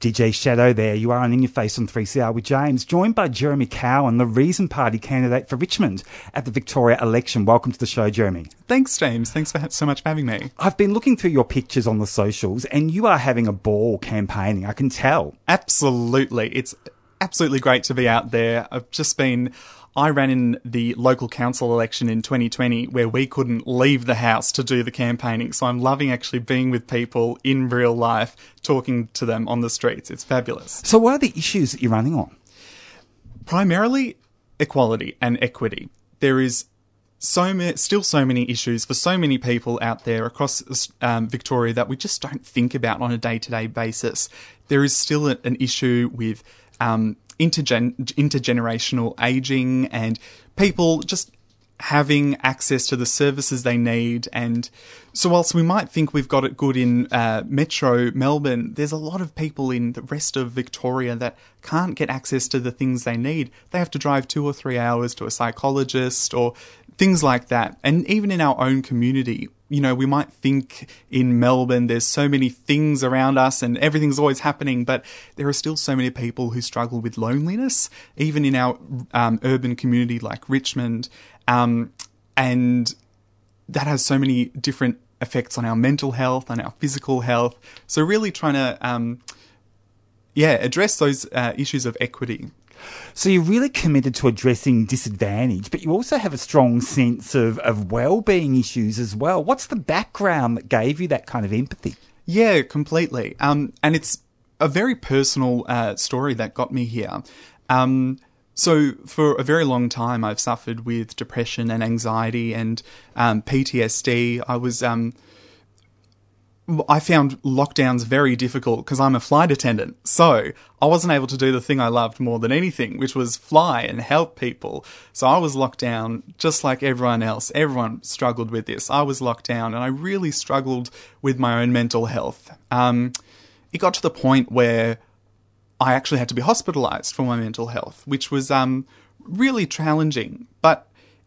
DJ Shadow there. You are on In Your Face on 3CR with James, joined by Jeremy Cowen, the Reason Party candidate for Richmond at the Victoria election. Welcome to the show, Jeremy. Thanks, James. Thanks for so much for having me. I've been looking through your pictures on the socials and you are having a ball campaigning. I can tell. Absolutely. It's absolutely great to be out there. I've just been I ran in the local council election in 2020 where we couldn't leave the house to do the campaigning. So I'm loving actually being with people in real life, talking to them on the streets. It's fabulous. So, what are the issues that you're running on? Primarily equality and equity. There is so many, still so many issues for so many people out there across um, Victoria that we just don't think about on a day to day basis. There is still a, an issue with um, intergen- intergenerational aging and people just having access to the services they need. And so, whilst we might think we've got it good in uh, Metro Melbourne, there's a lot of people in the rest of Victoria that can't get access to the things they need. They have to drive two or three hours to a psychologist or things like that. And even in our own community, you know, we might think in Melbourne there's so many things around us and everything's always happening, but there are still so many people who struggle with loneliness, even in our um, urban community like Richmond. Um, and that has so many different effects on our mental health, on our physical health. So, really trying to, um, yeah, address those uh, issues of equity. So you're really committed to addressing disadvantage, but you also have a strong sense of, of well-being issues as well. What's the background that gave you that kind of empathy? Yeah, completely. Um, and it's a very personal uh, story that got me here. Um, so for a very long time, I've suffered with depression and anxiety and um, PTSD. I was um, I found lockdowns very difficult because I'm a flight attendant. So I wasn't able to do the thing I loved more than anything, which was fly and help people. So I was locked down just like everyone else. Everyone struggled with this. I was locked down and I really struggled with my own mental health. Um, it got to the point where I actually had to be hospitalized for my mental health, which was um, really challenging.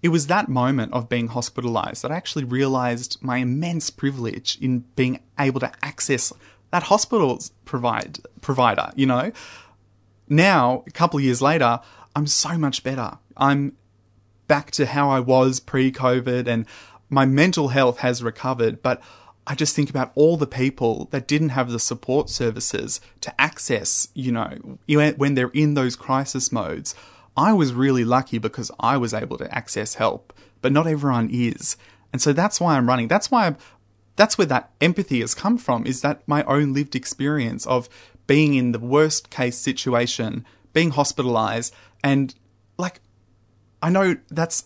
It was that moment of being hospitalized that I actually realized my immense privilege in being able to access that hospital's provide provider, you know. Now, a couple of years later, I'm so much better. I'm back to how I was pre-COVID and my mental health has recovered, but I just think about all the people that didn't have the support services to access, you know, when they're in those crisis modes. I was really lucky because I was able to access help, but not everyone is. And so that's why I'm running. That's why I'm, that's where that empathy has come from is that my own lived experience of being in the worst case situation, being hospitalized and like, I know that's,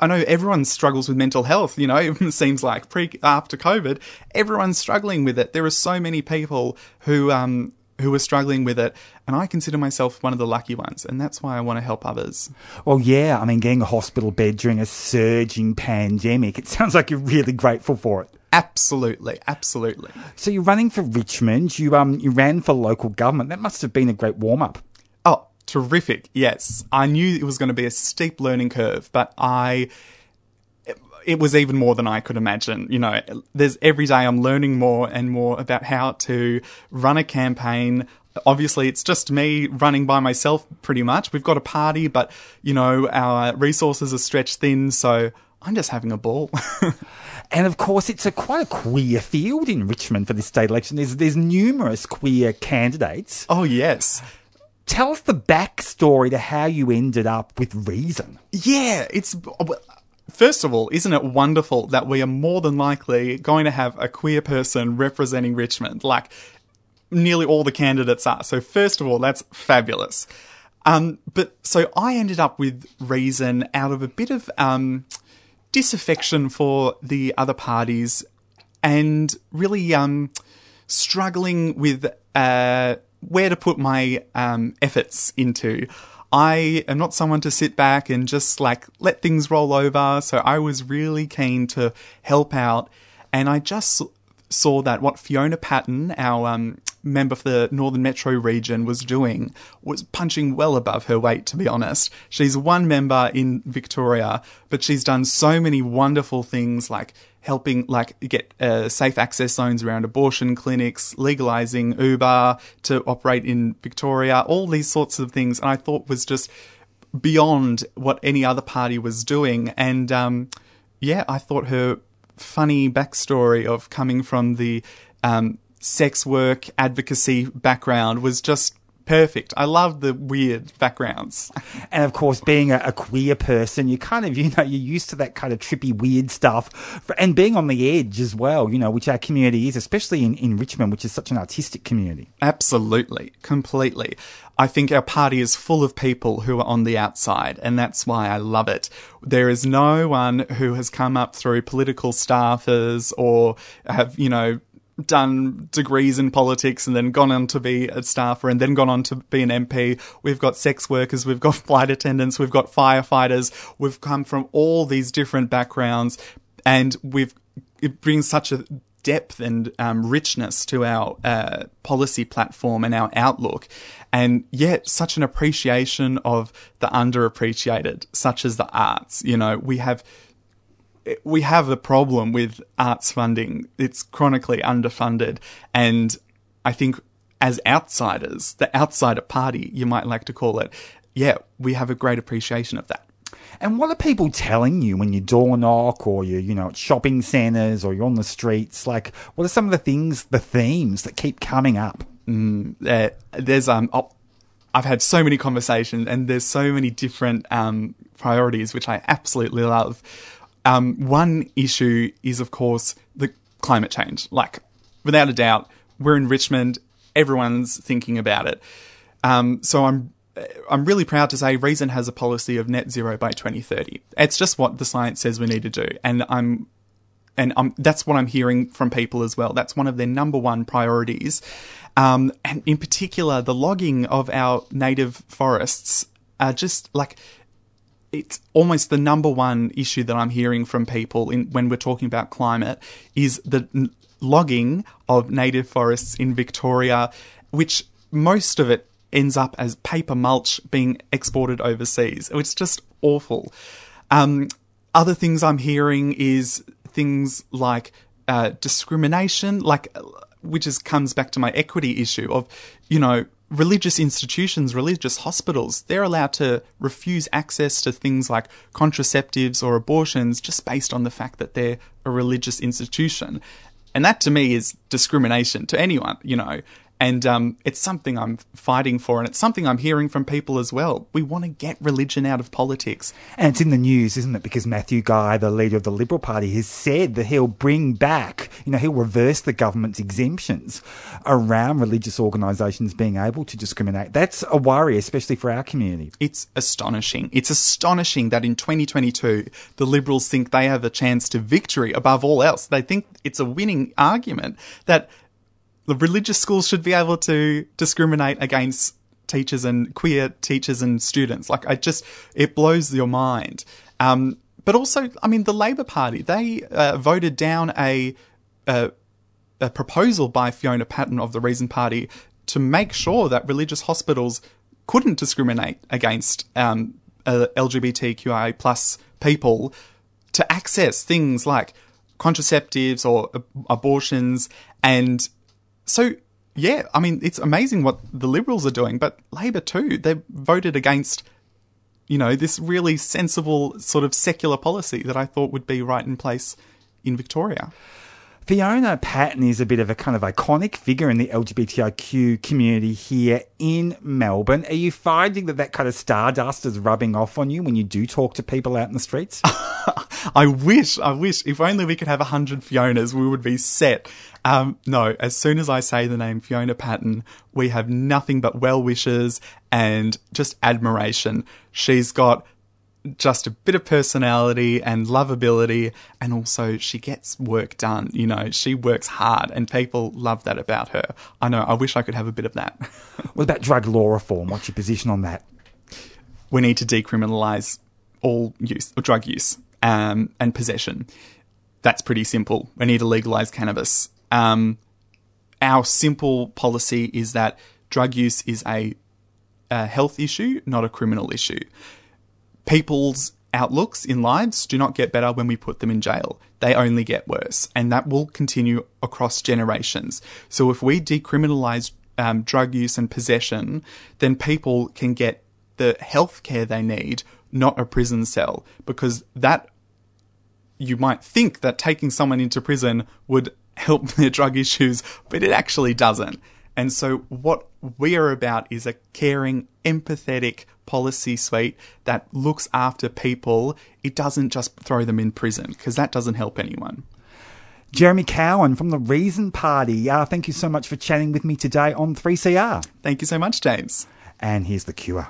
I know everyone struggles with mental health, you know, it seems like pre, after COVID, everyone's struggling with it. There are so many people who, um, who are struggling with it. And I consider myself one of the lucky ones. And that's why I want to help others. Well, yeah. I mean, getting a hospital bed during a surging pandemic, it sounds like you're really grateful for it. Absolutely, absolutely. So you're running for Richmond. You um you ran for local government. That must have been a great warm up. Oh, terrific! Yes, I knew it was going to be a steep learning curve, but I it was even more than I could imagine. You know, there's every day I'm learning more and more about how to run a campaign. Obviously, it's just me running by myself pretty much. We've got a party, but you know, our resources are stretched thin, so I'm just having a ball. and of course, it's a quite a queer field in Richmond for this state election. There's there's numerous queer candidates. Oh yes. Tell us the backstory to how you ended up with Reason. Yeah, it's First of all, isn't it wonderful that we are more than likely going to have a queer person representing Richmond? Like, nearly all the candidates are. So, first of all, that's fabulous. Um, but so I ended up with Reason out of a bit of um, disaffection for the other parties and really um, struggling with uh, where to put my um, efforts into. I am not someone to sit back and just like let things roll over. So I was really keen to help out. And I just saw that what Fiona Patten, our um, member for the Northern Metro region, was doing was punching well above her weight, to be honest. She's one member in Victoria, but she's done so many wonderful things like helping like get uh, safe access zones around abortion clinics, legalizing Uber to operate in Victoria, all these sorts of things. And I thought was just beyond what any other party was doing. And um, yeah, I thought her funny backstory of coming from the um, sex work advocacy background was just perfect. I love the weird backgrounds. And of course, being a, a, queer person, you kind of, you know, you're used to that kind of trippy, weird stuff. And being on the edge as well, you know, which our community is, especially in, in Richmond, which is such an artistic community. Absolutely. Completely. I think our party is full of people who are on the outside, and that's why I love it. There is no one who has come up through political staffers or have, you know, done degrees in politics and then gone on to be a staffer and then gone on to be an MP. We've got sex workers, we've got flight attendants, we've got firefighters. We've come from all these different backgrounds and we've, it brings such a depth and um, richness to our uh, policy platform and our outlook. And yet, such an appreciation of the underappreciated, such as the arts. You know, we have we have a problem with arts funding. It's chronically underfunded. And I think as outsiders, the outsider party, you might like to call it, yeah, we have a great appreciation of that. And what are people telling you when you door knock or you, you know, at shopping centres or you're on the streets? Like, what are some of the things, the themes that keep coming up? Mm, uh, there's, um, oh, I've had so many conversations and there's so many different, um, priorities, which I absolutely love. Um, one issue is, of course, the climate change. Like, without a doubt, we're in Richmond. Everyone's thinking about it. Um, so I'm I'm really proud to say Reason has a policy of net zero by 2030. It's just what the science says we need to do, and I'm and I'm, that's what I'm hearing from people as well. That's one of their number one priorities, um, and in particular, the logging of our native forests are just like it's almost the number one issue that I'm hearing from people in, when we're talking about climate is the n- logging of native forests in Victoria, which most of it ends up as paper mulch being exported overseas. It's just awful. Um, other things I'm hearing is things like uh, discrimination, like which is comes back to my equity issue of, you know, religious institutions, religious hospitals, they're allowed to refuse access to things like contraceptives or abortions just based on the fact that they're a religious institution. And that to me is discrimination to anyone, you know. And um, it's something I'm fighting for, and it's something I'm hearing from people as well. We want to get religion out of politics. And it's in the news, isn't it? Because Matthew Guy, the leader of the Liberal Party, has said that he'll bring back, you know, he'll reverse the government's exemptions around religious organisations being able to discriminate. That's a worry, especially for our community. It's astonishing. It's astonishing that in 2022, the Liberals think they have a chance to victory above all else. They think it's a winning argument that the religious schools should be able to discriminate against teachers and queer teachers and students. Like, I just, it blows your mind. Um, but also, I mean, the Labor Party, they uh, voted down a, a, a proposal by Fiona Patten of the Reason Party to make sure that religious hospitals couldn't discriminate against um, uh, LGBTQI plus people to access things like contraceptives or abortions and so, yeah, I mean, it's amazing what the Liberals are doing, but Labor too. They voted against, you know, this really sensible sort of secular policy that I thought would be right in place in Victoria. Fiona Patten is a bit of a kind of iconic figure in the LGBTIQ community here in Melbourne. Are you finding that that kind of stardust is rubbing off on you when you do talk to people out in the streets? I wish, I wish, if only we could have a hundred Fionas, we would be set. Um, no, as soon as I say the name Fiona Patten, we have nothing but well wishes and just admiration. She's got just a bit of personality and lovability, and also she gets work done. You know, she works hard, and people love that about her. I know, I wish I could have a bit of that. what about drug law reform? What's your position on that? We need to decriminalise all use, or drug use, um, and possession. That's pretty simple. We need to legalise cannabis. Um, our simple policy is that drug use is a, a health issue, not a criminal issue people's outlooks in lives do not get better when we put them in jail. They only get worse. And that will continue across generations. So if we decriminalize um, drug use and possession, then people can get the health care they need, not a prison cell, because that you might think that taking someone into prison would help their drug issues, but it actually doesn't. And so, what we are about is a caring, empathetic policy suite that looks after people. It doesn't just throw them in prison, because that doesn't help anyone. Jeremy Cowen from the Reason Party. Uh, thank you so much for chatting with me today on 3CR. Thank you so much, James. And here's the cure.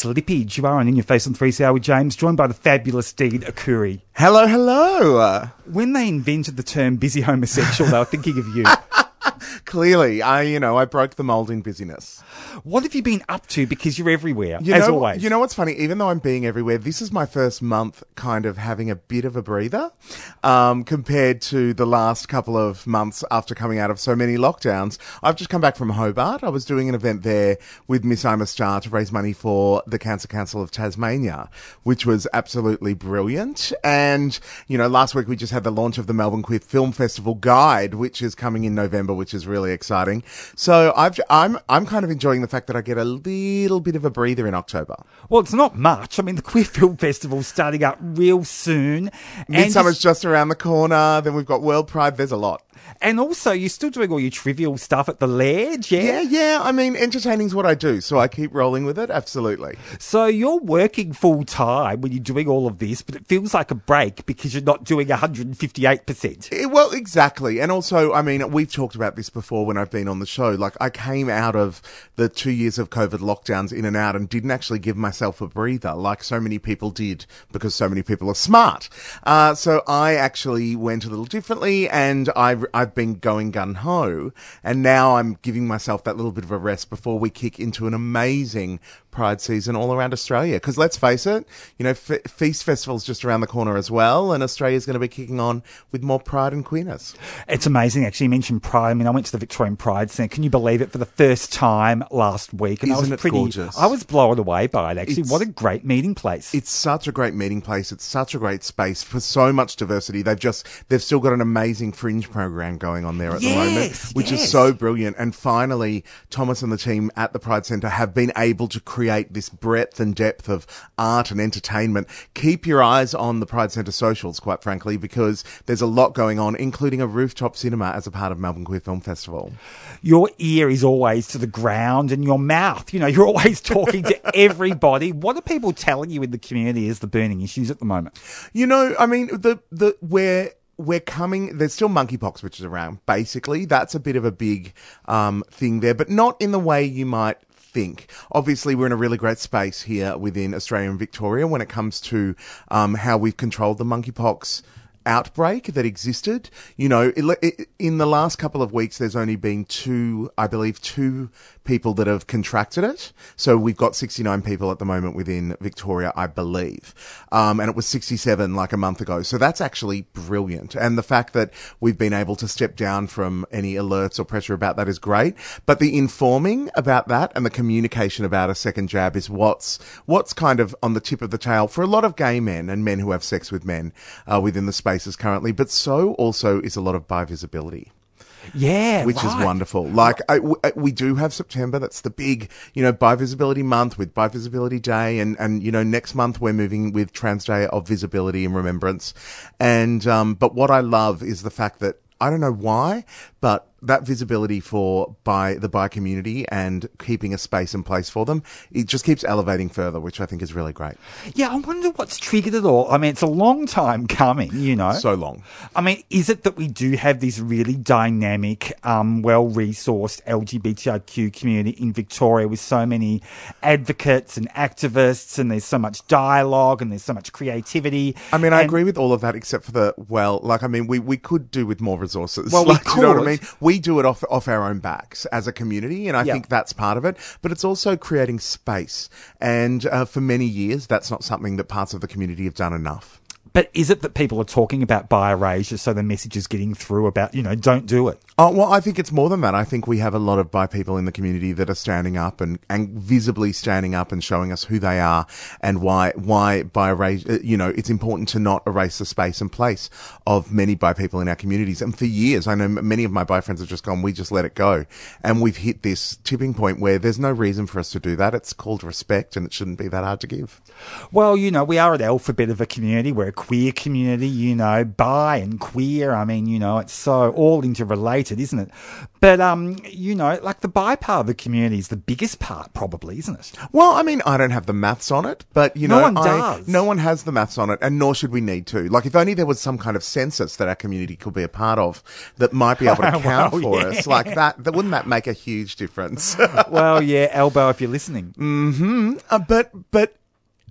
Slippage. You are on In Your Face on 3CR with James, joined by the fabulous Dean Arcuri. Hello, hello. When they invented the term busy homosexual, they were thinking of you. Clearly, I, you know, I broke the mold in busyness. What have you been up to? Because you're everywhere, You as know, always. You know what's funny? Even though I'm being everywhere, this is my first month kind of having a bit of a breather um, compared to the last couple of months after coming out of so many lockdowns. I've just come back from Hobart. I was doing an event there with Miss Ima Star to raise money for the Cancer Council of Tasmania, which was absolutely brilliant. And, you know, last week we just had the launch of the Melbourne Queer Film Festival Guide, which is coming in November, which is really exciting. So I've, I'm, I'm kind of enjoying the fact that I get a little bit of a breather in October. Well, it's not much. I mean, the Queer Film Festival's starting up real soon. Midsummer's you- just around the corner. Then we've got World Pride. There's a lot. And also, you're still doing all your trivial stuff at the Ledge, yeah? Yeah, yeah. I mean, entertaining's what I do, so I keep rolling with it. Absolutely. So you're working full time when you're doing all of this, but it feels like a break because you're not doing 158%. Eh, well, exactly. And also, I mean, we've talked about this before when I've been on the show. Like, I came out of the two years of COVID lockdowns in and out and didn't actually give myself a breather like so many people did because so many people are smart. Uh, so I actually went a little differently and I've, I've been going gun ho. And now I'm giving myself that little bit of a rest before we kick into an amazing Pride season all around Australia. Because let's face it, you know, Fe- Feast Festival's just around the corner as well, and Australia's going to be kicking on with more pride and queerness. It's amazing, actually. You mentioned Pride. I mean, I went to the Victorian Pride Centre. Can you believe it? For the first time last week, and I Isn't was it pretty. gorgeous? I was blown away by it. Actually, It's- what a great meeting place! It's such a great meeting place. It's such a great space for so much diversity. They've just, they've still got an amazing fringe program going on there at the moment, which yes. is so brilliant. And finally, Thomas and the team at the Pride Centre have been able to create this breadth and depth of art and entertainment. Keep your eyes on the Pride Centre socials, quite frankly, because there's a lot going on, including a rooftop cinema as a part of Melbourne Queer Film Festival. your ear is always to the ground, and your mouth. You know, you're always talking to everybody. What are people telling you in the community is the burning issues at the moment? You know, I mean, the the we're we're coming. There's still monkeypox, which is around. Basically, that's a bit of a big um, thing there, but not in the way you might think. Obviously, we're in a really great space here within Australia and Victoria when it comes to um, how we've controlled the monkeypox outbreak that existed. You know, it, it, in the last couple of weeks, there's only been two, I believe, two people that have contracted it. So we've got 69 people at the moment within Victoria, I believe. Um, and it was 67 like a month ago. So that's actually brilliant. And the fact that we've been able to step down from any alerts or pressure about that is great. But the informing about that and the communication about a second jab is what's, what's kind of on the tip of the tail for a lot of gay men and men who have sex with men, uh, within the spaces currently. But so also is a lot of bi visibility Yeah, which is wonderful. Like I, w- I- we do have September. That's the big, you know, Bi Visibility Month with Bi Visibility Day, and and you know next month we're moving with Trans Day of Visibility and Remembrance. And um, but what I love is the fact that I don't know why, but that visibility for by the bi community and keeping a space and place for them, it just keeps elevating further, which I think is really great. Yeah, I wonder what's triggered it all. I mean, it's a long time coming, you know. So long. I mean, is it that we do have this really dynamic, um, well-resourced LGBTIQ community in Victoria with so many advocates and activists, and there's so much dialogue and there's so much creativity? I mean, I And- agree with all of that, except for the well. Like, I mean, we, we could do with more resources. Well, we like, you know what I could. mean? We do it off off our own backs as a community, and I Yeah. think that's part of it. But it's also creating space, and uh, for many years, that's not something that parts of the community have done enough. But is it that people are talking about bi-erasure, so the message is getting through about, you know, don't do it? Oh, well, I think it's more than that. I think we have a lot of bi people in the community that are standing up and, and visibly standing up and showing us who they are and why, why bi erase, uh, you know, it's important to not erase the space and place of many bi people in our communities. And for years, I know many of my bi friends have just gone, we just let it go. And we've hit this tipping point where there's no reason for us to do that. It's called respect and it shouldn't be that hard to give. Well, you know, we are an alphabet of a community. We're a queer community, you know, bi and queer. I mean, you know, it's so all interrelated, isn't it? But, um, you know, like the bi part of the community is the biggest part, probably, isn't it? Well, I mean, I don't have the maths on it, but you No know, one I- does. no one has the maths on it, and nor should we need to. Like, if only there was some kind of census that our community could be a part of that might be able to count Well, for yeah. us, like that. That wouldn't that make a huge difference? well, yeah, Albo, if you're listening. Uh, but but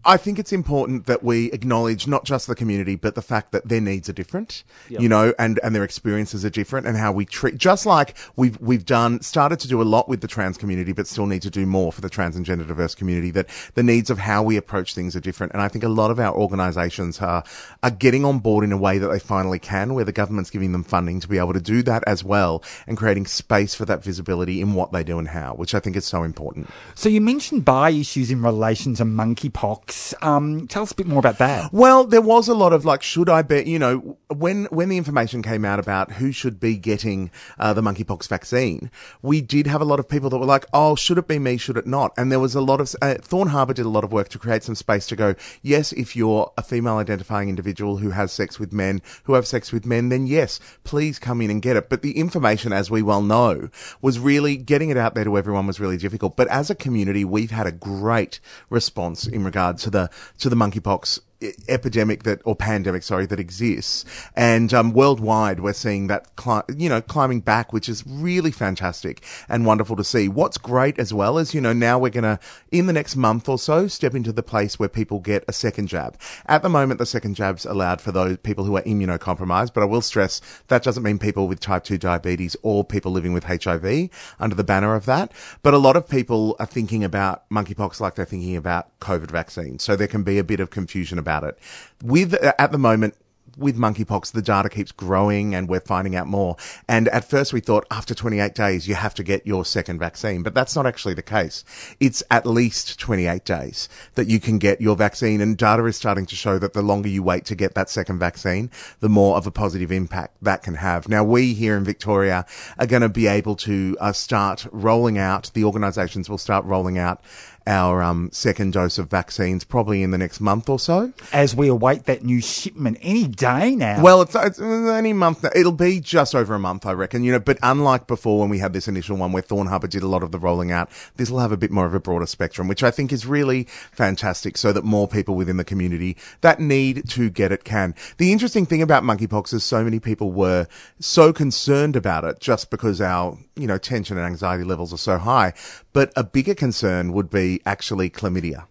I think it's important that we acknowledge not just the community, but the fact that their needs are different, you know, and, and their experiences are different, and how we treat. Just like we've we've done started to do a lot with the trans community, but still need to do more for the trans and gender diverse community. That the needs of how we approach things are different, and I think a lot of our organisations are are getting on board in a way that they finally can, where the government's giving them funding to be able to do that as well, and creating space for that visibility in what they do and how, which I think is so important. So you mentioned bi issues in relation to monkeypox. Um, tell us a bit more about that. Well, there was a lot of like, should I be, you know, when, when the information came out about who should be getting, uh, the monkeypox vaccine, we did have a lot of people that were like, oh, should it be me? Should it not? And there was a lot of, uh, Thorne Harbour did a lot of work to create some space to go, yes, if you're a female identifying individual who has sex with men, who have sex with men, then yes, please come in and get it. But the information, as we well know, was really getting it out there to everyone was really difficult. But as a community, we've had a great response in regard to the, to the monkeypox epidemic that or pandemic sorry that exists. And um, worldwide we're seeing that cli- you know climbing back which is really fantastic and wonderful to see. What's great as well is you know now we're going to in the next month or so step into the place where people get a second jab. At the moment the second jab's allowed for those people who are immunocompromised but I will stress that doesn't mean people with type 2 diabetes or people living with HIV under the banner of that but a lot of people are thinking about monkeypox like they're thinking about COVID vaccine so there can be a bit of confusion about it with uh, at the moment with monkeypox, the data keeps growing and we're finding out more. And at first we thought after 28 days, you have to get your second vaccine, but that's not actually the case. It's at least 28 days that you can get your vaccine and data is starting to show that the longer you wait to get that second vaccine, the more of a positive impact that can have. Now we here in Victoria are going to be able to uh, start rolling out, the organizations will start rolling out our um, second dose of vaccines probably in the next month or so. As we await that new shipment any day now. Well, it's, it's any month. Now. It'll be just over a month, I reckon. You know, but unlike before when we had this initial one where Thorne Harbour did a lot of the rolling out, this will have a bit more of a broader spectrum, which I think is really fantastic so that more people within the community that need to get it can. The interesting thing about monkeypox is so many people were so concerned about it just because our, you know, tension and anxiety levels are so high. But a bigger concern would be actually chlamydia.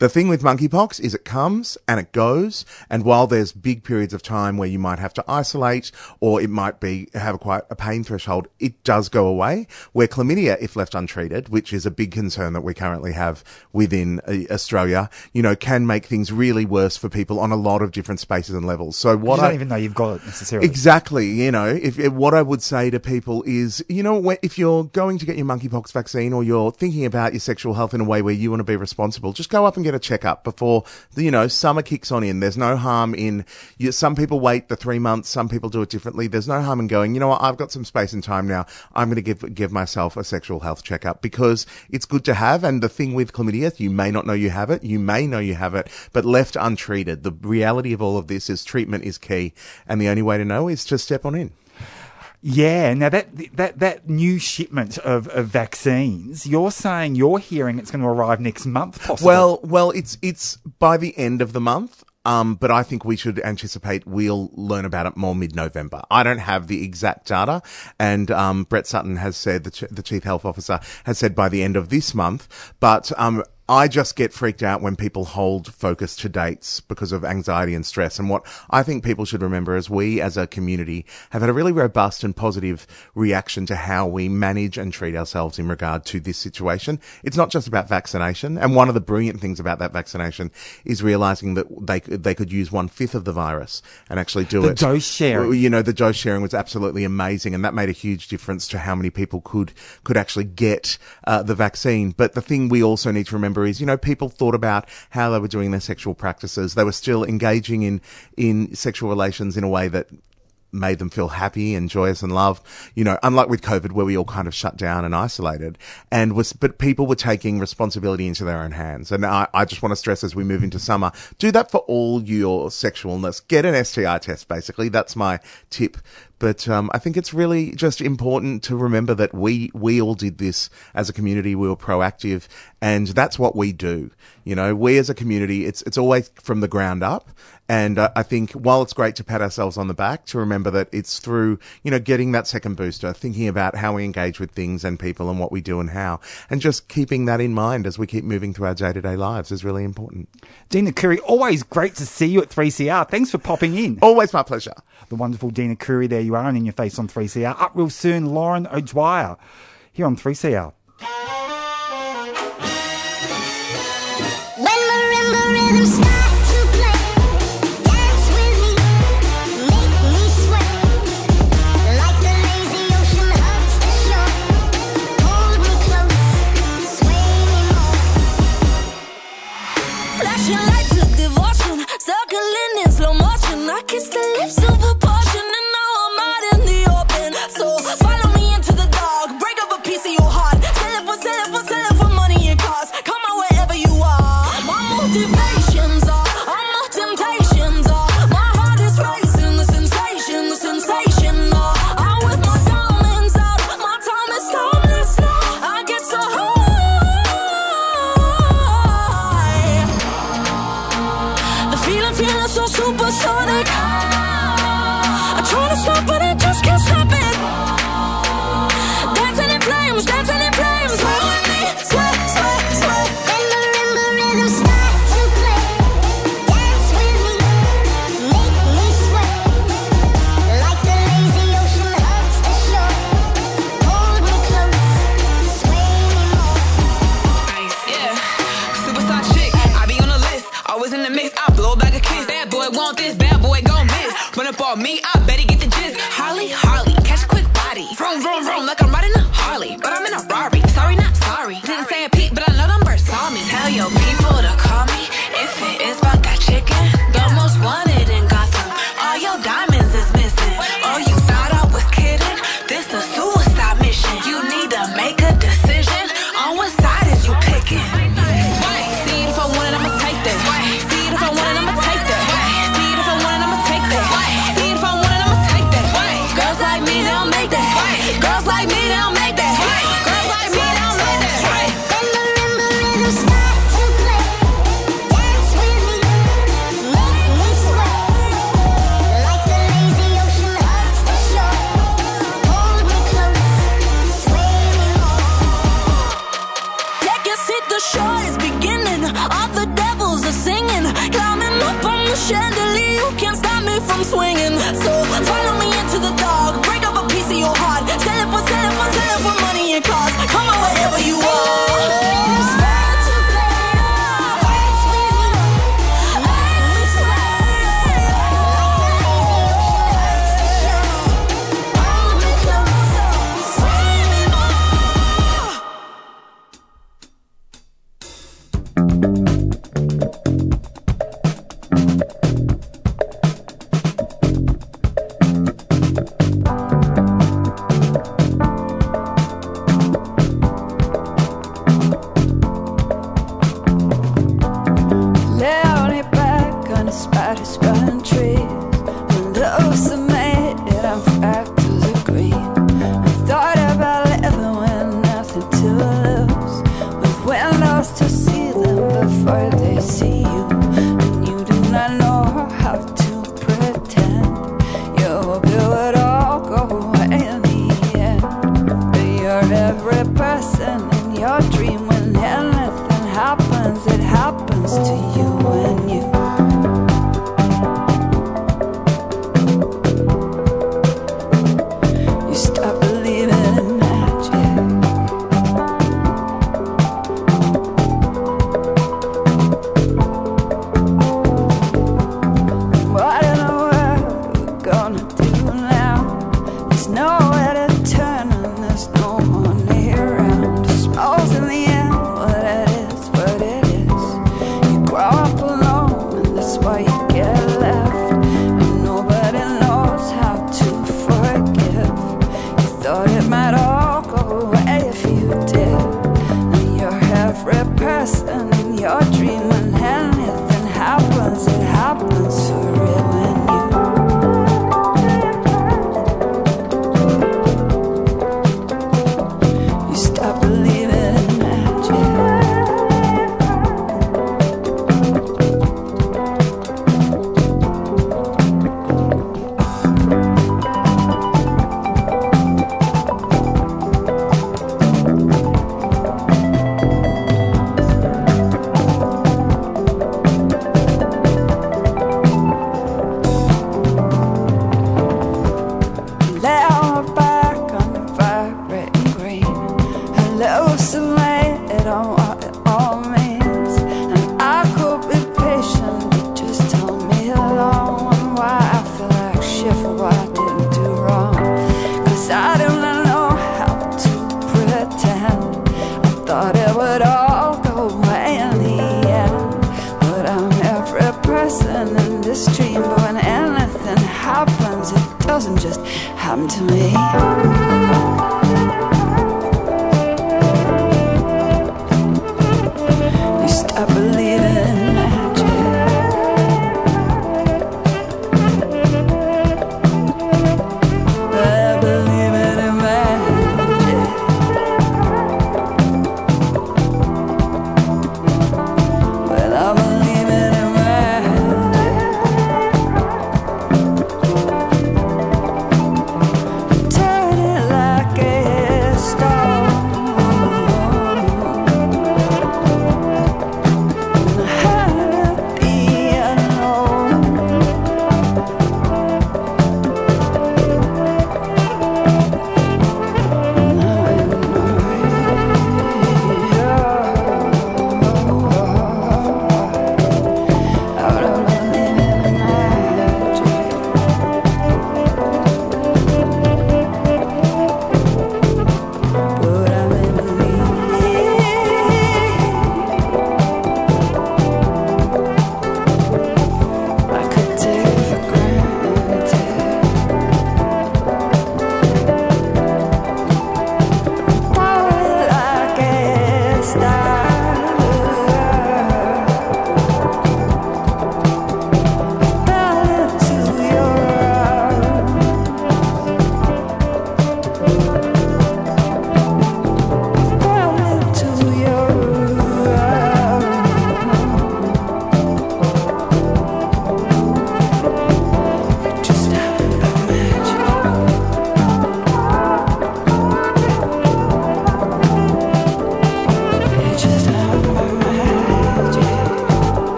The thing with monkeypox is it comes and it goes, and while there's big periods of time where you might have to isolate or it might be have quite a pain threshold, it does go away. Where chlamydia, if left untreated, which is a big concern that we currently have within uh, Australia, you know, can make things really worse for people on a lot of different spaces and levels. So what you don't I even know you've got it necessarily. Exactly. You know, if, if what I would say to people is, you know, if you're going to get your monkeypox vaccine or you're thinking about your sexual health in a way where you want to be responsible, just go up and get a checkup before, you know, summer kicks on in. There's no harm in, you, some people wait the three months, some people do it differently. There's no harm in going, you know what, I've got some space and time now. I'm going to give, give myself a sexual health checkup because it's good to have. And the thing with chlamydia, you may not know you have it. You may know you have it, but left untreated, the reality of all of this is treatment is key. And the only way to know is to step on in. Yeah. Now that that that new shipment of, of vaccines, you're saying you're hearing it's going to arrive next month, possibly. Well, well, it's it's by the end of the month. Um, but I think we should anticipate we'll learn about it more mid-November. I don't have the exact data, and um, Brett Sutton has said the, ch- the chief health officer has said by the end of this month. But um, I just get freaked out when people hold focus to dates because of anxiety and stress. And what I think people should remember is we as a community have had a really robust and positive reaction to how we manage and treat ourselves in regard to this situation. It's not just about vaccination. And one of the brilliant things about that vaccination is realizing that they, could- they could use one fifth of the virus and actually do The it. dose sharing. You know, the dose sharing was absolutely amazing. And that made a huge difference to how many people could, could actually get, uh, the vaccine. But the thing we also need to remember is, you know, people thought about how they were doing their sexual practices. They were still engaging in, in sexual relations in a way that made them feel happy and joyous and loved, You know, unlike with COVID where we all kind of shut down and isolated and was, but people were taking responsibility into their own hands. And I, I just want to stress as we move into summer, do that for all your sexualness. Get an STI test, basically. That's my tip. But um, I think it's really just important to remember that we we all did this as a community. We were proactive, and that's what we do. You know, we as a community, it's it's always from the ground up. And uh, I think while it's great to pat ourselves on the back, to remember that it's through you know getting that second booster, thinking about how we engage with things and people and what we do and how, and just keeping that in mind as we keep moving through our day to day lives is really important. Dean Arcuri, always great to see you at 3CR. Thanks for popping in. Always my pleasure. The wonderful Dean Arcuri, there you are, and in your face on 3CR. Up real soon, Lauren O'Dwyer here on 3CR. When marimba rhythms start to play, dance with me, make me sway. Like the lazy ocean hugs the shore, hold me close, sway me more. Flashing lights of devotion, circling in slow motion. I kiss the lips of chandelier, you can't stop me from swinging. So follow me into the dark, break up a piece of your heart. Sell it for, sell it for, sell it for money it costs. Come on, wherever you are.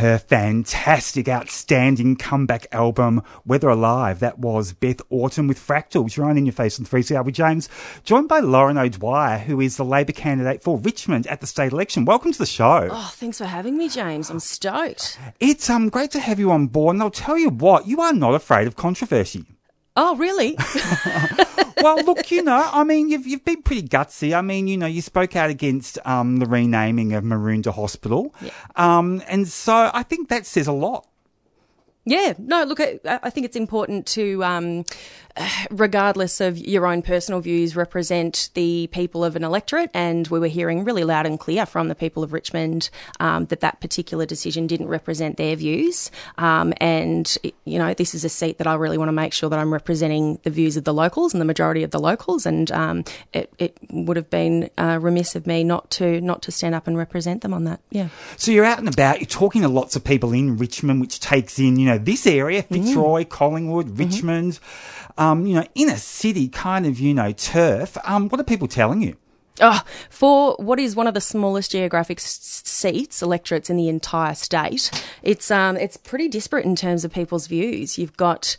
Her fantastic, outstanding comeback album, Weather Alive, that was Beth Orton with Fractals, right in your face on 3CR with James, joined by Lauren O'Dwyer, who is the Labor candidate for Richmond at the state election. Welcome to the show. Oh, thanks for having me, James. I'm stoked. It's um great to have you on board, and I'll tell you what, you are not afraid of controversy. Oh, really? well, look, you know, I mean, you've you've been pretty gutsy. I mean, you know, you spoke out against um, the renaming of Maroondah Hospital, um, and so I think that says a lot. Yeah, no, look, I, think it's important to, um, regardless of your own personal views, represent the people of an electorate. And we were hearing really loud and clear from the people of Richmond um, that that particular decision didn't represent their views. Um, and, you know, this is a seat that I really want to make sure that I'm representing the views of the locals and the majority of the locals. And um, it, it would have been uh, remiss of me not to not to stand up and represent them on that. Yeah. So you're out and about, you're talking to lots of people in Richmond, which takes in, you know, this area, Fitzroy, Collingwood, Richmond, um, you know, inner city kind of, you know, turf. Um, what are people telling you? Oh, for what is one of the smallest geographic s- seats, electorates in the entire state, it's um, it's pretty disparate in terms of people's views. You've got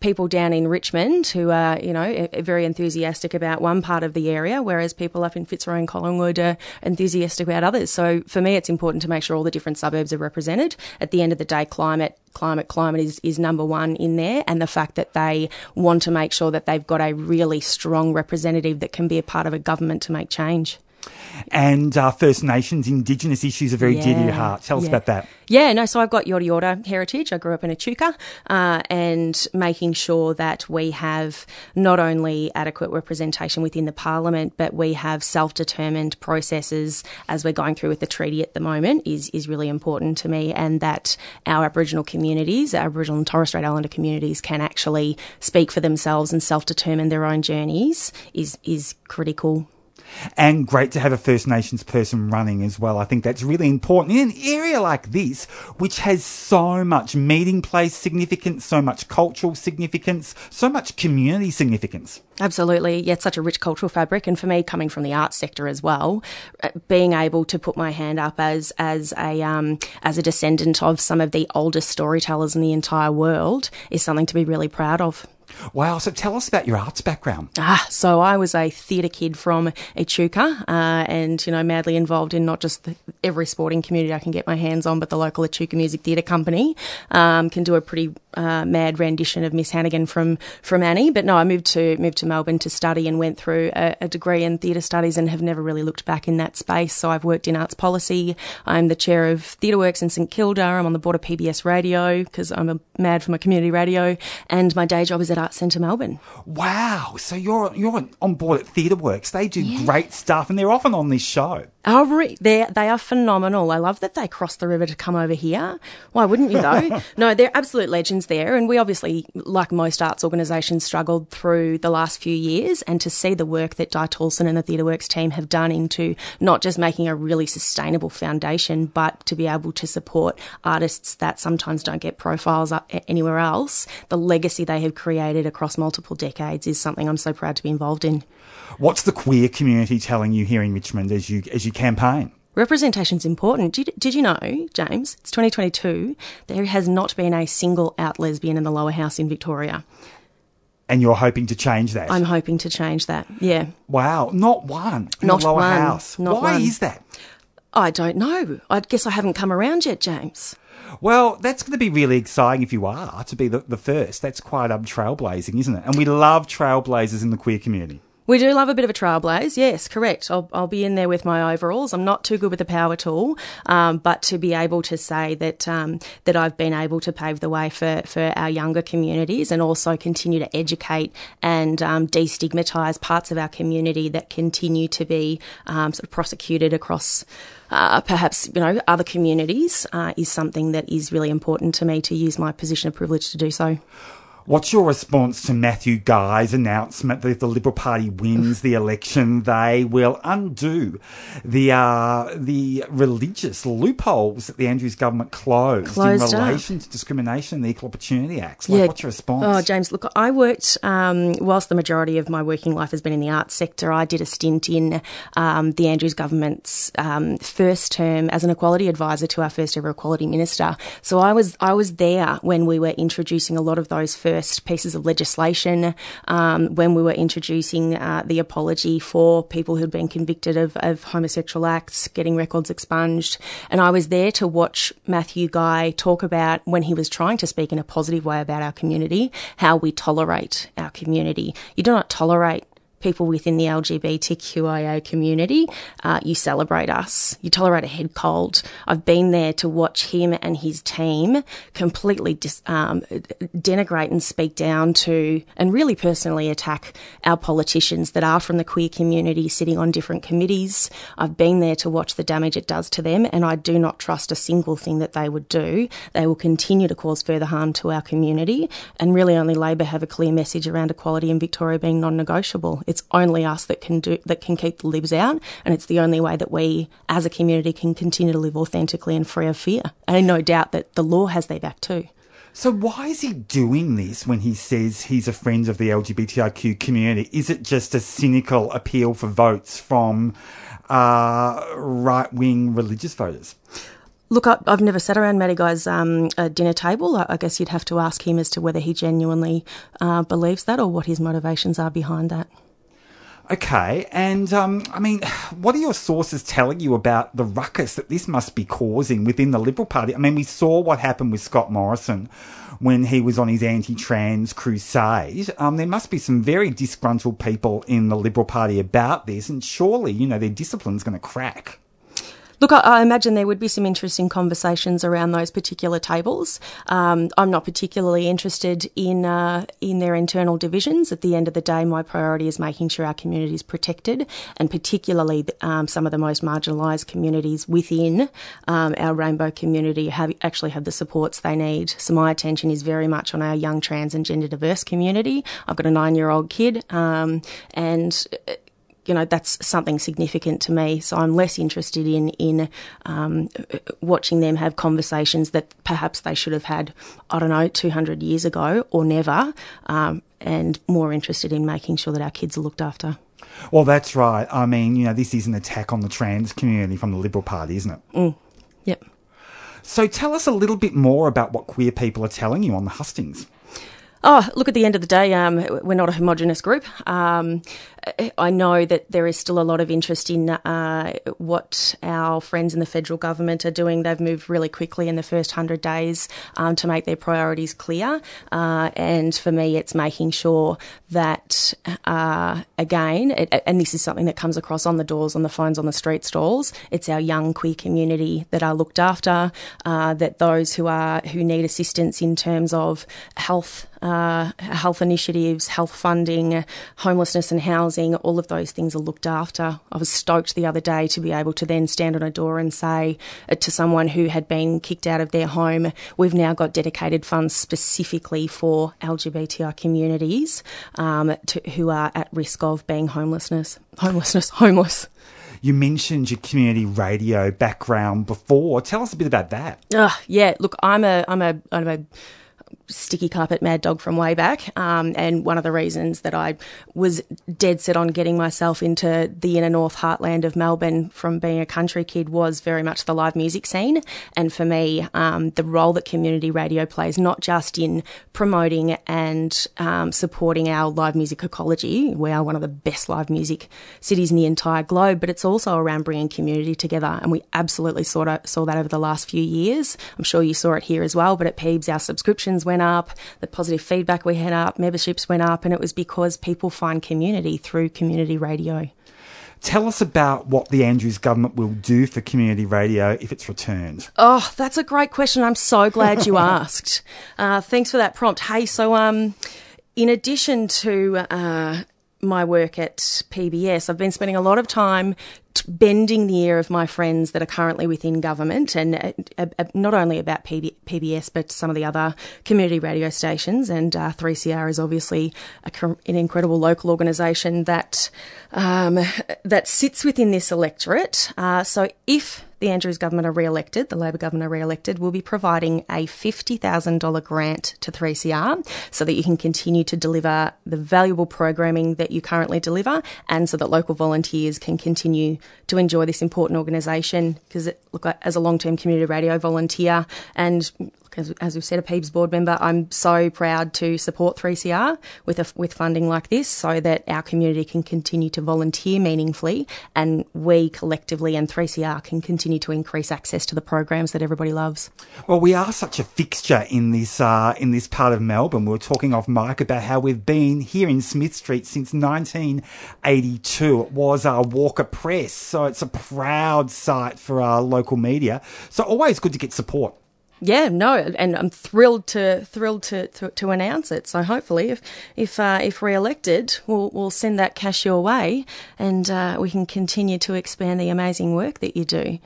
people down in Richmond who are, you know, very enthusiastic about one part of the area, whereas people up in Fitzroy and Collingwood are enthusiastic about others. So for me, it's important to make sure all the different suburbs are represented. At the end of the day, climate climate climate is, is number one in there and the fact that they want to make sure that they've got a really strong representative that can be a part of a government to make change. And uh, First Nations, Indigenous issues are very dear to your heart. Tell us yeah. about that. Yeah, no, so I've got Yorta Yorta heritage. I grew up in Echuca, uh, and making sure that we have not only adequate representation within the parliament, but we have self-determined processes as we're going through with the treaty at the moment is, is really important to me and that our Aboriginal communities, our Aboriginal and Torres Strait Islander communities can actually speak for themselves and self-determine their own journeys is, is critical. And great to have a First Nations person running as well. I think that's really important in an area like this, which has so much meeting place significance, so much cultural significance, so much community significance. Absolutely. Yeah, it's such a rich cultural fabric. And for me, coming from the arts sector as well, uh, being able to put my hand up as, as a, um, as a descendant of some of the oldest storytellers in the entire world is something to be really proud of. Wow. So tell us about your arts background. Ah, so I was a theatre kid from Echuca, uh, and you know, madly involved in not just the, every sporting community I can get my hands on, but the local Echuca Music Theatre Company um, can do a pretty uh, mad rendition of Miss Hannigan from from Annie. But no, I moved to moved to Melbourne to study and went through a, a degree in theatre studies and have never really looked back in that space. So I've worked in arts policy. I'm the chair of Theatre Works in St Kilda. I'm on the board of PBS Radio because I'm a mad for my community radio, and my day job is at Arts Centre Melbourne. Wow. So you're, you're on board at Theatre Works. They do great stuff and they're often on this show. Oh, they they are phenomenal. I love that they crossed the river to come over here. Why wouldn't you though? no, they're absolute legends there, and we obviously, like most arts organisations, struggled through the last few years. And to see the work that Di Tolson and the Theatre Works team have done into not just making a really sustainable foundation, but to be able to support artists that sometimes don't get profiles up anywhere else. The legacy they have created across multiple decades is something I'm so proud to be involved in. What's the queer community telling you here in Richmond as you, as you campaign? Representation's important. Did, did you know, James, it's 2022, there has not been a single out lesbian in the lower house in Victoria. And you're hoping to change that. I'm hoping to change that. Yeah. wow. Not one. in Not the lower one. house. Not Why one. is that? I don't know. I guess I haven't come around yet, James. Well, that's going to be really exciting if you are to be the, the first. That's quite um, trailblazing, isn't it? And we love trailblazers in the queer community. We do love a bit of a trailblaze, yes, correct. I'll, I'll be in there with my overalls. I'm not too good with the power tool, um, but to be able to say that um, that I've been able to pave the way for, for our younger communities and also continue to educate and um, destigmatise parts of our community that continue to be um, sort of prosecuted across. Uh, perhaps you know other communities uh, is something that is really important to me to use my position of privilege to do so. What's your response to Matthew Guy's announcement that if the Liberal Party wins the election, they will undo the uh, the religious loopholes that the Andrews government closed, Closed in up. relation to discrimination and the Equal Opportunity Acts? Like, what's your response? Oh, James, look, I worked, um, whilst the majority of my working life has been in the arts sector, I did a stint in um, the Andrews government's um, first term as an equality advisor to our first ever equality minister. So I was I was there when we were introducing a lot of those first pieces of legislation, um, when we were introducing uh, the apology for people who'd been convicted of, of homosexual acts, getting records expunged. And I was there to watch Matthew Guy talk about when he was trying to speak in a positive way about our community, how we tolerate our community. You do not tolerate people within the LGBTQIA community. Uh, you celebrate us. You tolerate a head cold. I've been there to watch him and his team completely dis- um, denigrate and speak down to and really personally attack our politicians that are from the queer community sitting on different committees. I've been there to watch the damage it does to them, and I do not trust a single thing that they would do. They will continue to cause further harm to our community, and really only Labor have a clear message around equality in Victoria being non-negotiable. It's only us that can do that can keep the libs out, and it's the only way that we, as a community, can continue to live authentically and free of fear. And no doubt that the law has their back too. So why is he doing this when he says he's a friend of the LGBTIQ community? Is it just a cynical appeal for votes from uh, right-wing religious voters? Look, I, I've never sat around Matty Guy's um, uh, dinner table. I, I guess you'd have to ask him as to whether he genuinely uh, believes that or what his motivations are behind that. Okay, and um, I mean, what are your sources telling you about the ruckus that this must be causing within the Liberal Party? I mean, we saw what happened with Scott Morrison when he was on his anti-trans crusade. Um, there must be some very disgruntled people in the Liberal Party about this, and surely, you know, their discipline's going to crack. Look, I, I imagine there would be some interesting conversations around those particular tables. Um, I'm not particularly interested in uh, in their internal divisions. At the end of the day, my priority is making sure our community is protected, and particularly um, some of the most marginalised communities within um, our rainbow community have actually have the supports they need. So my attention is very much on our young trans and gender diverse community. I've got a nine year old kid, um, and you know that's something significant to me. So I'm less interested in in um, watching them have conversations that perhaps they should have had. I don't know, 200 years ago or never, um, and more interested in making sure that our kids are looked after. Well, that's right. I mean, you know, this is an attack on the trans community from the Liberal Party, isn't it? Yep. So tell us a little bit more about what queer people are telling you on the hustings. Oh, look, at the end of the day, um, we're not a homogenous group. Um, I know that there is still a lot of interest in uh, what our friends in the federal government are doing. They've moved really quickly in the first 100 days um, to make their priorities clear. Uh, and for me, it's making sure that, uh, again, it, and this is something that comes across on the doors, on the phones, on the street stalls, it's our young queer community that are looked after, uh, that those who are who need assistance in terms of health uh, health initiatives, health funding, homelessness and housing, all of those things are looked after. I was stoked the other day to be able to then stand on a door and say uh, to someone who had been kicked out of their home, we've now got dedicated funds specifically for LGBTI communities um, to, who are at risk of being homelessness, homelessness, homeless. You mentioned your community radio background before. Tell us a bit about that. Ugh, yeah, look, I'm a, I'm a, I'm a sticky carpet mad dog from way back. Um, and one of the reasons that I was dead set on getting myself into the inner north heartland of Melbourne from being a country kid was very much the live music scene. And for me, um, the role that community radio plays, not just in promoting and um, supporting our live music ecology, we are one of the best live music cities in the entire globe, but it's also around bringing community together. And we absolutely saw saw that over the last few years. I'm sure you saw it here as well, but at Peebs, our subscriptions went up, the positive feedback we had up, memberships went up, and it was because people find community through community radio. Tell us about what the Andrews government will do for community radio if it's returned. Oh, that's a great question. I'm so glad you asked. Uh, thanks for that prompt. Hey, so um, in addition to uh, my work at PBS, I've been spending a lot of time bending the ear of my friends that are currently within government, and uh, uh, not only about PB- PBS, but some of the other community radio stations. And uh, 3CR is obviously a, an incredible local organisation that um, that sits within this electorate. Uh, so if the Andrews government are re-elected, the Labor government are re-elected, we'll be providing a $50,000 grant to 3CR so that you can continue to deliver the valuable programming that you currently deliver and so that local volunteers can continue to enjoy this important organisation because look, as a long-term community radio volunteer and as, as we've said, a Peebs board member, I'm so proud to support 3CR with a, with funding like this, so that our community can continue to volunteer meaningfully, and we collectively and 3CR can continue to increase access to the programs that everybody loves. Well, we are such a fixture in this uh, in this part of Melbourne. We were talking off mic about how we've been here in Smith Street since 1982. It was our Walker Press, so it's a proud site for our local media. So always good to get support. Yeah, no, and I'm thrilled to thrilled to, to, to announce it. So hopefully, if if uh, if re-elected, we'll we'll send that cash your way, and uh, we can continue to expand the amazing work that you do.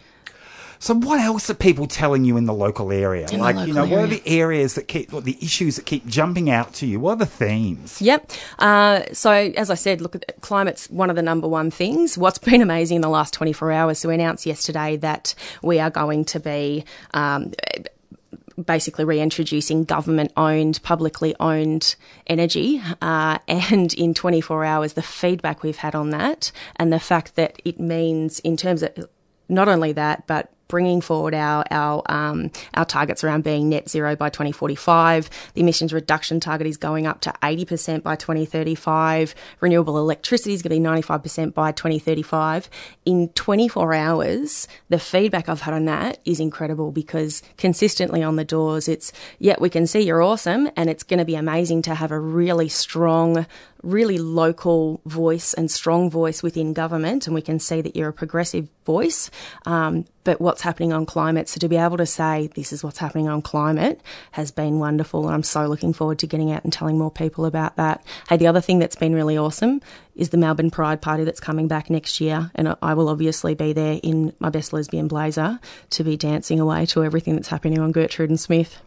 So what else are people telling you in the local area? In like, you know, local what are the areas that keep, what the issues that keep jumping out to you? What are the themes? Yep. Uh, so as I said, look, climate's one of the number one things. What's been amazing in the last 24 hours, so we announced yesterday that we are going to be um, basically reintroducing government owned, publicly owned energy. Uh, and in 24 hours, the feedback we've had on that and the fact that it means, in terms of not only that, but bringing forward our our um, our targets around being net zero by 2045. The emissions reduction target is going up to 80% by 2035. Renewable electricity is going to be 95% by 2035. In 24 hours, the feedback I've had on that is incredible because consistently on the doors, it's yeah, we can see you're awesome, and it's going to be amazing to have a really strong really local voice and strong voice within government, and we can see that you're a progressive voice. Um, but what's happening on climate, so to be able to say this is what's happening on climate has been wonderful, and I'm so looking forward to getting out and telling more people about that. Hey, the other thing that's been really awesome is the Melbourne Pride Party that's coming back next year, and I- will obviously be there in my best lesbian blazer to be dancing away to everything that's happening on Gertrude and Smith.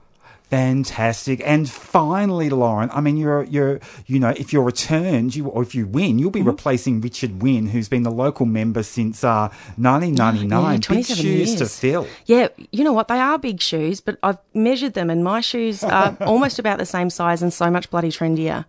Fantastic. And finally, Lauren, I mean, you're, you're, you know, if you're returned, you, or if you win, you'll be Mm-hmm. replacing Richard Wynne, who's been the local member since, uh, 1999. Yeah, Big 27 shoes to fill. Yeah, you know what? They are big shoes, but I've measured them, and my shoes are almost about the same size and so much bloody trendier.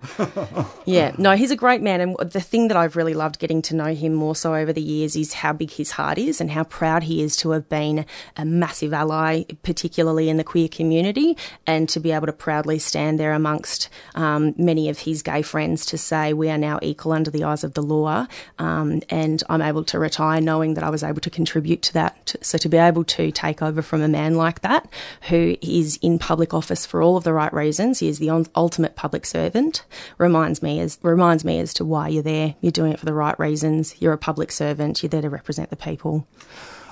Yeah, no, he's a great man, and the thing that I've really loved getting to know him more so over the years is how big his heart is and how proud he is to have been a massive ally, particularly in the queer community, and to be able to proudly stand there amongst um, many of his gay friends to say we are now equal under the eyes of the law, um, and I'm able to retire knowing that I was able to contribute to that. So to be able to take over from a man like that, who is in public office for all of the right reasons, he is the ultimate public servant, reminds me as reminds me as to why you're there. You're doing it for the right reasons. You're a public servant. You're there to represent the people.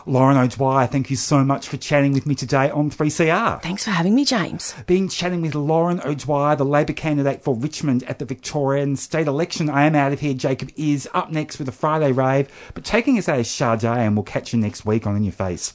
Lauren O'Dwyer, thank you so much for chatting with me today on 3CR. Thanks for having me, James. Been chatting with Lauren O'Dwyer, the Labor candidate for Richmond at the Victorian state election. I am out of here. Jacob is up next with a Friday rave, but taking us out is Sade, eh? and we'll catch you next week on In Your Face.